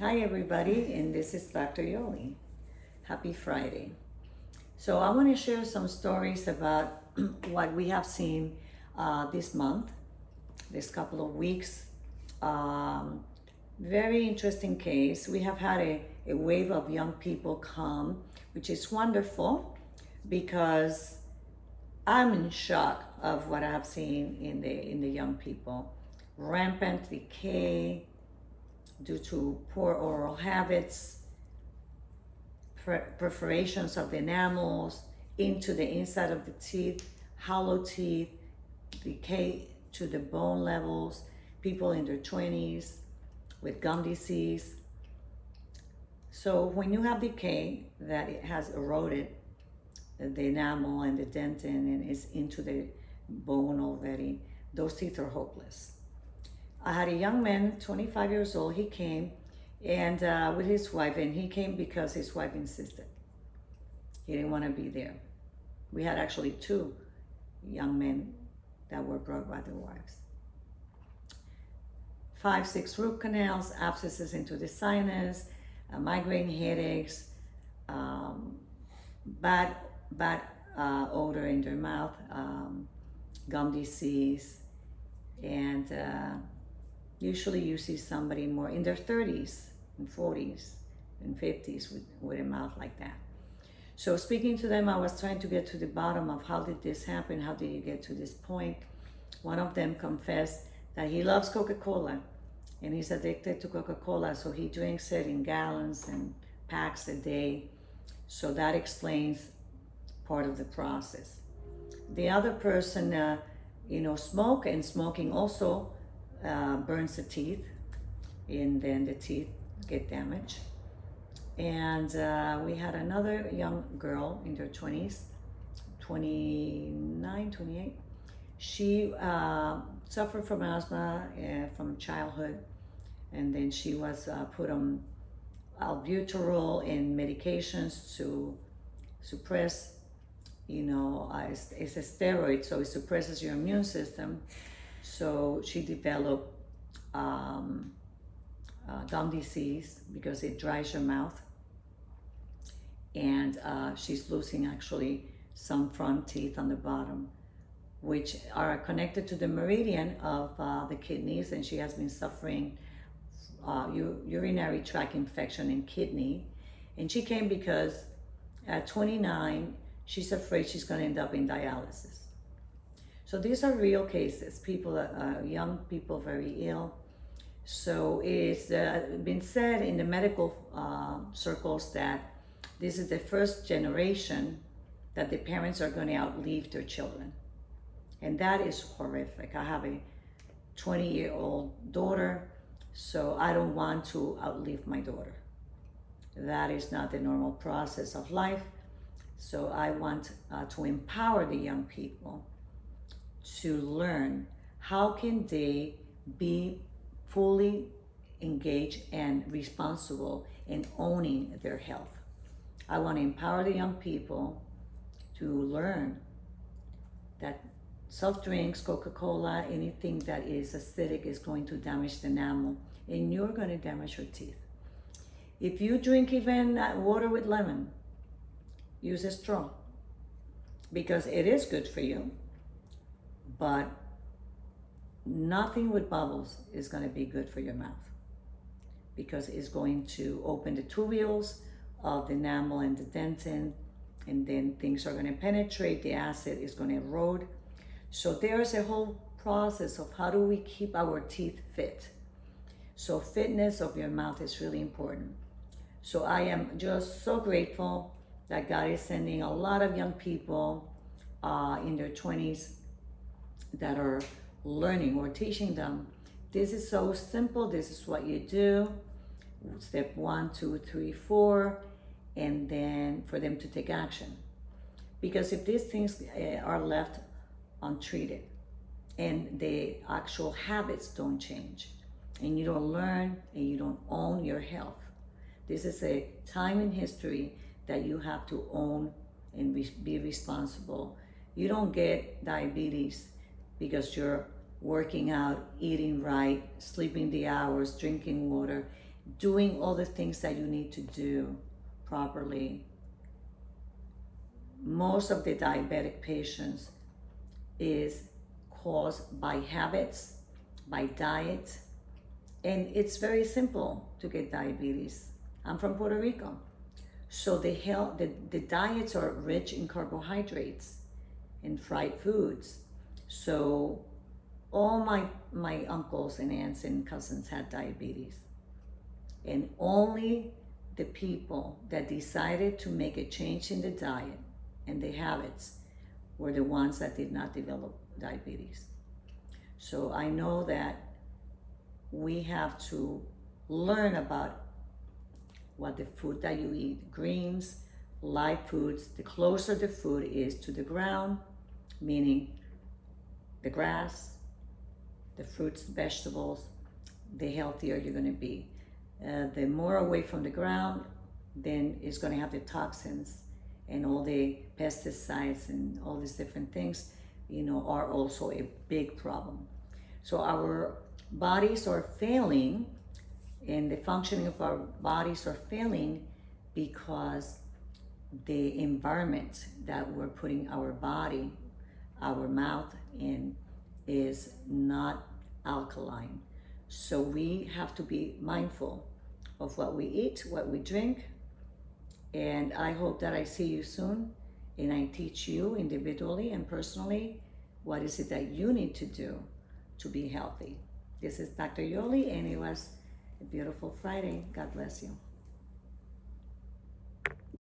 Hi, everybody, and this is Dr. Yoli. Happy Friday. So, I want to share some stories about what we have seen uh, this month, this couple of weeks. Um, very interesting case. We have had a, a wave of young people come, which is wonderful because I'm in shock of what I have seen in the in the young people. Rampant decay, due to poor oral habits, perforations of the enamels into the inside of the teeth, hollow teeth, decay to the bone levels, people in their 20s with gum disease. So when you have decay that it has eroded the enamel and the dentin and is into the bone already, those teeth are hopeless. I had a young man, 25 years old. He came and uh, with his wife, and he came because his wife insisted. He didn't want to be there. We had actually two young men that were brought by their wives. Five, six root canals, abscesses into the sinus, uh, migraine headaches, um, bad, bad uh, odor in their mouth, um, gum disease, and uh, usually you see somebody more in their 30s and 40s and 50s with, with a mouth like that. So speaking to them, I was trying to get to the bottom of how did this happen? How did you get to this point? One of them confessed that he loves Coca-Cola and he's addicted to Coca-Cola. So he drinks it in gallons and packs a day. So that explains part of the process. The other person, uh, you know, smoke and smoking also uh, burns the teeth, and then the teeth get damaged. And uh, we had another young girl in her 20s, 29, 28. She uh, suffered from asthma uh, from childhood, and then she was uh, put on albuterol and medications to suppress you know, uh, it's, it's, a steroid, so it suppresses your immune system. So she developed um, uh, gum disease because it dries your mouth. And uh, she's losing actually some front teeth on the bottom, which are connected to the meridian of uh, the kidneys. And she has been suffering uh, urinary tract infection in kidney. And she came because at 29, she's afraid she's going to end up in dialysis. So these are real cases. People, uh, young people, very ill. So it's uh, been said in the medical uh, circles that this is the first generation that the parents are going to outlive their children, and that is horrific. I have a 20-year-old daughter, so I don't want to outlive my daughter. That is not the normal process of life so I want uh, to empower the young people to learn how can they be fully engaged and responsible in owning their health. I want to empower the young people to learn that soft drinks, Coca-Cola, anything that is acidic is going to damage the enamel and you're going to damage your teeth. If you drink even uh, water with lemon, use a straw because it is good for you, but nothing with bubbles is going to be good for your mouth because it's going to open the tubules of the enamel and the dentin and then things are going to penetrate the acid is going to erode. So there's a whole process of how do we keep our teeth fit. So fitness of your mouth is really important. So i am just so grateful that God is sending a lot of young people uh, in their 20s that are learning or teaching them. This is so simple. This is what you do. Step one, two, three, four, and then for them to take action. Because if these things uh, are left untreated and the actual habits don't change, and you don't learn and you don't own your health, this is a time in history that you have to own and be responsible. You don't get diabetes because you're working out, eating right, sleeping the hours, drinking water. doing all the things that you need to do properly. Most of the diabetic patients is caused by habits, by diet, and it's very simple to get diabetes. I'm from Puerto Rico. So the, health, the, the diets are rich in carbohydrates and fried foods. So all my, my uncles and aunts and cousins had diabetes. And only the people that decided to make a change in the diet and the habits were the ones that did not develop diabetes. So I know that we have to learn about what the food that you eat, greens, live foods, the closer the food is to the ground, meaning the grass, the fruits, vegetables, the healthier you're going to be. Uh, the more away from the ground, then it's going to have the toxins and all the pesticides and all these different things, you know, are also a big problem. So our bodies are failing and the functioning of our bodies are failing because the environment that we're putting our body, our mouth in, is not alkaline. So we have to be mindful of what we eat, what we drink. And I hope that I see you soon and I teach you individually and personally what is it that you need to do to be healthy. This is Dr. Yoli, and it was a beautiful Friday. God bless you.